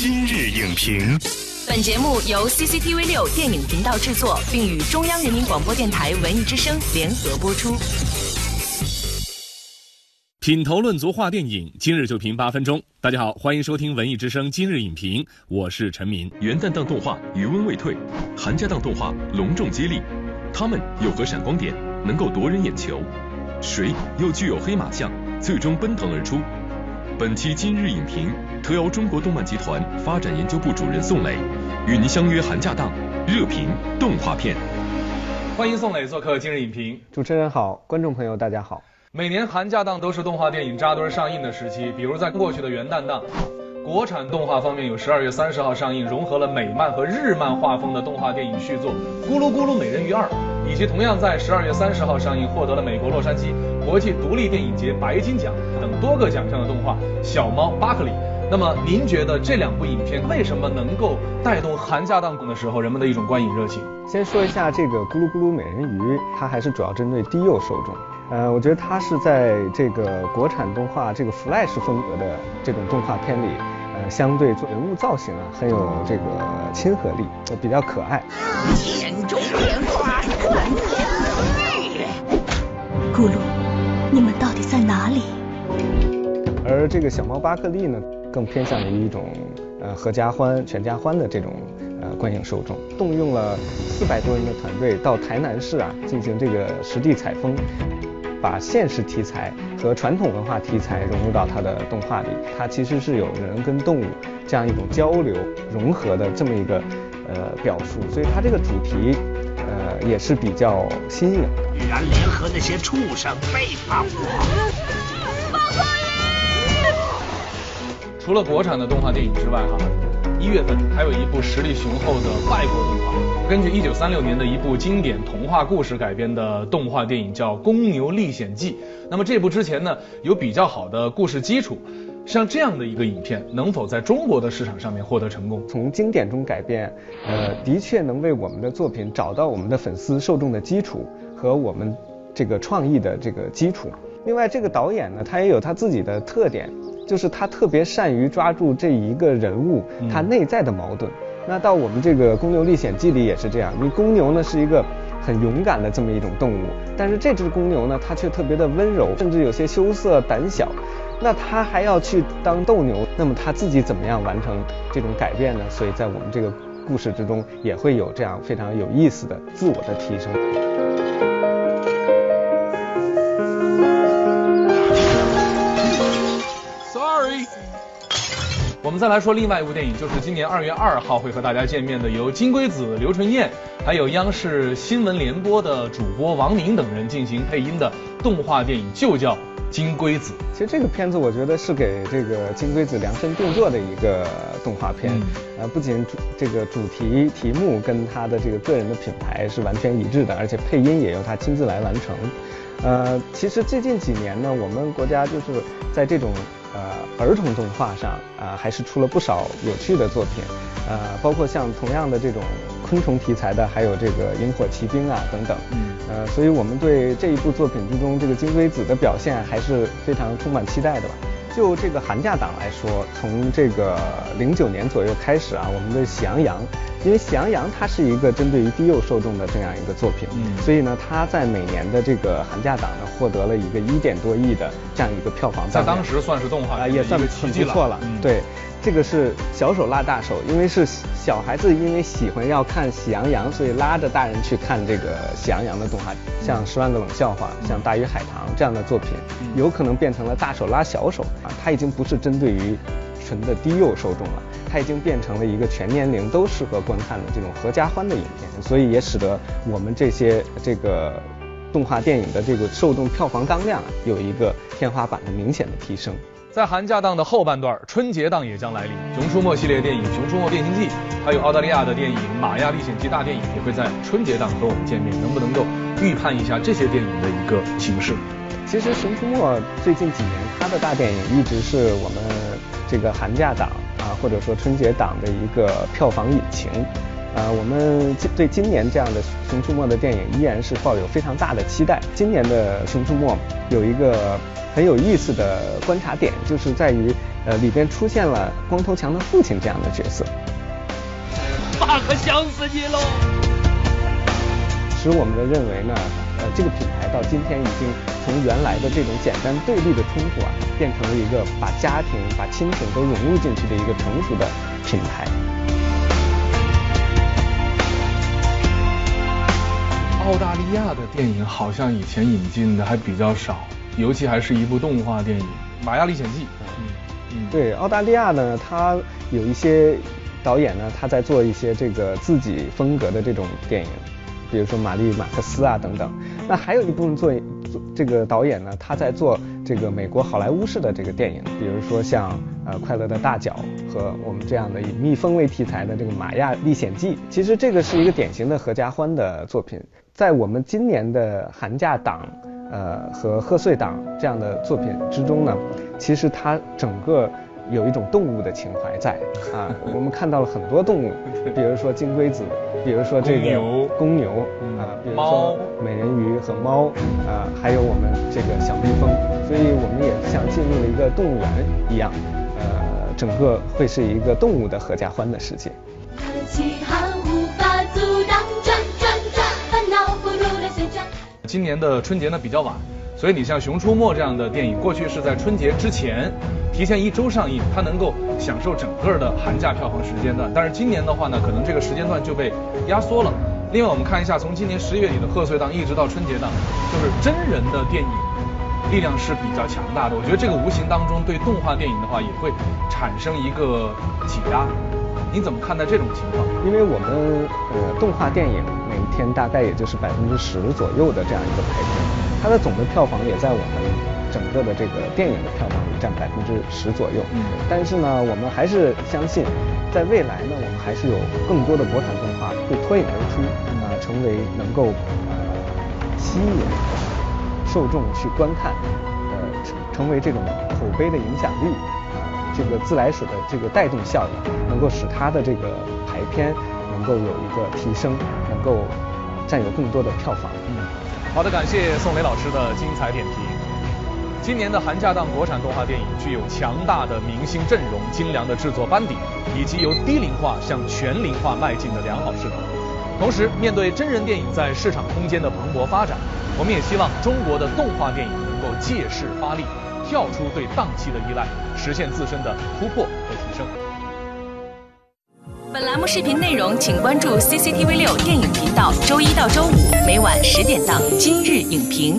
今日影评，本节目由 CCTV 六电影频道制作，并与中央人民广播电台文艺之声联合播出。品头论足话电影，今日就评八分钟。大家好，欢迎收听文艺之声今日影评，我是陈明。元旦档动画余温未退，寒假档动画隆重接力，他们有何闪光点能够夺人眼球？谁又具有黑马相，最终奔腾而出？本期今日影评特邀中国动漫集团发展研究部主任宋磊，与您相约寒假档热评动画片。欢迎宋磊做客今日影评。主持人好，观众朋友大家好。每年寒假档都是动画电影扎堆上映的时期，比如在过去的元旦档，国产动画方面有十二月三十号上映，融合了美漫和日漫画风的动画电影续作《咕噜咕噜美人鱼二》，以及同样在十二月三十号上映，获得了美国洛杉矶国际独立电影节白金奖等多个奖项的动画《小猫巴克里》。那么您觉得这两部影片为什么能够带动寒假档的时候人们的一种观影热情？先说一下这个《咕噜咕噜美人鱼》，它还是主要针对低幼受众。呃，我觉得它是在这个国产动画这个 Flash 风格的这种动画片里，呃，相对做人物造型啊很有这个亲和力，比较可爱。天中变化，万年咕噜，你们到底在哪里？而这个小猫巴克利呢，更偏向于一种呃合家欢、全家欢的这种呃观影受众，动用了四百多人的团队到台南市啊进行这个实地采风。把现实题材和传统文化题材融入到它的动画里，它其实是有人跟动物这样一种交流融合的这么一个呃表述，所以它这个主题呃也是比较新颖。居然联合那些畜生背叛我！除了国产的动画电影之外，哈，一月份还有一部实力雄厚的外国动画，根据一九三六年的一部经典童话故事改编的动画电影叫《公牛历险记》。那么这部之前呢有比较好的故事基础，像这样的一个影片能否在中国的市场上面获得成功？从经典中改编，呃，的确能为我们的作品找到我们的粉丝受众的基础和我们这个创意的这个基础。另外，这个导演呢，他也有他自己的特点。就是他特别善于抓住这一个人物他内在的矛盾。那到我们这个《公牛历险记》里也是这样。你公牛呢是一个很勇敢的这么一种动物，但是这只公牛呢，它却特别的温柔，甚至有些羞涩胆小。那他还要去当斗牛，那么他自己怎么样完成这种改变呢？所以在我们这个故事之中，也会有这样非常有意思的自我的提升。我们再来说另外一部电影，就是今年二月二号会和大家见面的，由金龟子、刘纯燕，还有央视新闻联播的主播王宁等人进行配音的动画电影，就叫《金龟子》。其实这个片子我觉得是给这个金龟子量身定做的一个动画片，呃，不仅主这个主题题目跟他的这个个人的品牌是完全一致的，而且配音也由他亲自来完成。呃，其实最近几年呢，我们国家就是在这种。呃，儿童动画上啊，还是出了不少有趣的作品，呃，包括像同样的这种昆虫题材的，还有这个萤火奇兵啊等等，嗯，呃，所以我们对这一部作品之中这个金龟子的表现还是非常充满期待的吧。就这个寒假档来说，从这个零九年左右开始啊，我们的《喜羊羊》，因为《喜羊羊》它是一个针对于低幼受众的这样一个作品，所以呢，它在每年的这个寒假档呢，获得了一个一点多亿的这样一个票房，在当时算是动画啊，也算很不错了，对。这个是小手拉大手，因为是小孩子，因为喜欢要看《喜羊羊》，所以拉着大人去看这个《喜羊羊》的动画，像《十万个冷笑话》、像《大鱼海棠》这样的作品，有可能变成了大手拉小手啊，它已经不是针对于纯的低幼受众了，它已经变成了一个全年龄都适合观看的这种合家欢的影片，所以也使得我们这些这个动画电影的这个受众票房当量啊有一个天花板的明显的提升。在寒假档的后半段，春节档也将来临。《熊出没》系列电影《熊出没变形记》，还有澳大利亚的电影《玛雅历险记》大电影也会在春节档和我们见面。能不能够预判一下这些电影的一个形式？其实《熊出没》最近几年它的大电影一直是我们这个寒假档啊，或者说春节档的一个票房引擎。呃，我们对今年这样的《熊出没》的电影依然是抱有非常大的期待。今年的《熊出没》有一个很有意思的观察点，就是在于，呃，里边出现了光头强的父亲这样的角色。爸可想死你喽！使我们的认为呢，呃，这个品牌到今天已经从原来的这种简单对立的冲突啊，变成了一个把家庭、把亲情都融入进去的一个成熟的品牌。澳大利亚的电影好像以前引进的还比较少，尤其还是一部动画电影《玛雅历险记》。嗯嗯，对，澳大利亚呢，它有一些导演呢，他在做一些这个自己风格的这种电影，比如说玛丽马克思啊等等。那还有一部分做做这个导演呢，他在做这个美国好莱坞式的这个电影，比如说像呃《快乐的大脚》和我们这样的以蜜蜂为题材的这个《玛雅历险记》。其实这个是一个典型的合家欢的作品。在我们今年的寒假档，呃和贺岁档这样的作品之中呢，其实它整个有一种动物的情怀在啊。我们看到了很多动物，比如说金龟子，比如说这个公牛啊，比如说美人鱼和猫啊，还有我们这个小蜜蜂，所以我们也像进入了一个动物园一样，呃，整个会是一个动物的合家欢的世界。今年的春节呢比较晚，所以你像《熊出没》这样的电影，过去是在春节之前提前一周上映，它能够享受整个的寒假票房时间段。但是今年的话呢，可能这个时间段就被压缩了。另外，我们看一下，从今年十一月底的贺岁档一直到春节档，就是真人的电影力量是比较强大的。我觉得这个无形当中对动画电影的话也会产生一个挤压。你怎么看待这种情况？因为我们呃动画电影每一天大概也就是百分之十左右的这样一个排片，它的总的票房也在我们整个的这个电影的票房里占百分之十左右。嗯。但是呢，我们还是相信，在未来呢，我们还是有更多的国产动画会脱颖而出，啊，成为能够呃吸引受众去观看，呃，成成为这种口碑的影响力。啊这个自来水的这个带动效应，能够使它的这个排片能够有一个提升，能够占有更多的票房。嗯，好的，感谢宋雷老师的精彩点评。今年的寒假档国产动画电影具有强大的明星阵容、精良的制作班底，以及由低龄化向全龄化迈进的良好势头。同时，面对真人电影在市场空间的蓬勃发展，我们也希望中国的动画电影能够借势发力。跳出对档期的依赖，实现自身的突破和提升。本栏目视频内容，请关注 CCTV 六电影频道，周一到周五每晚十点档《今日影评》。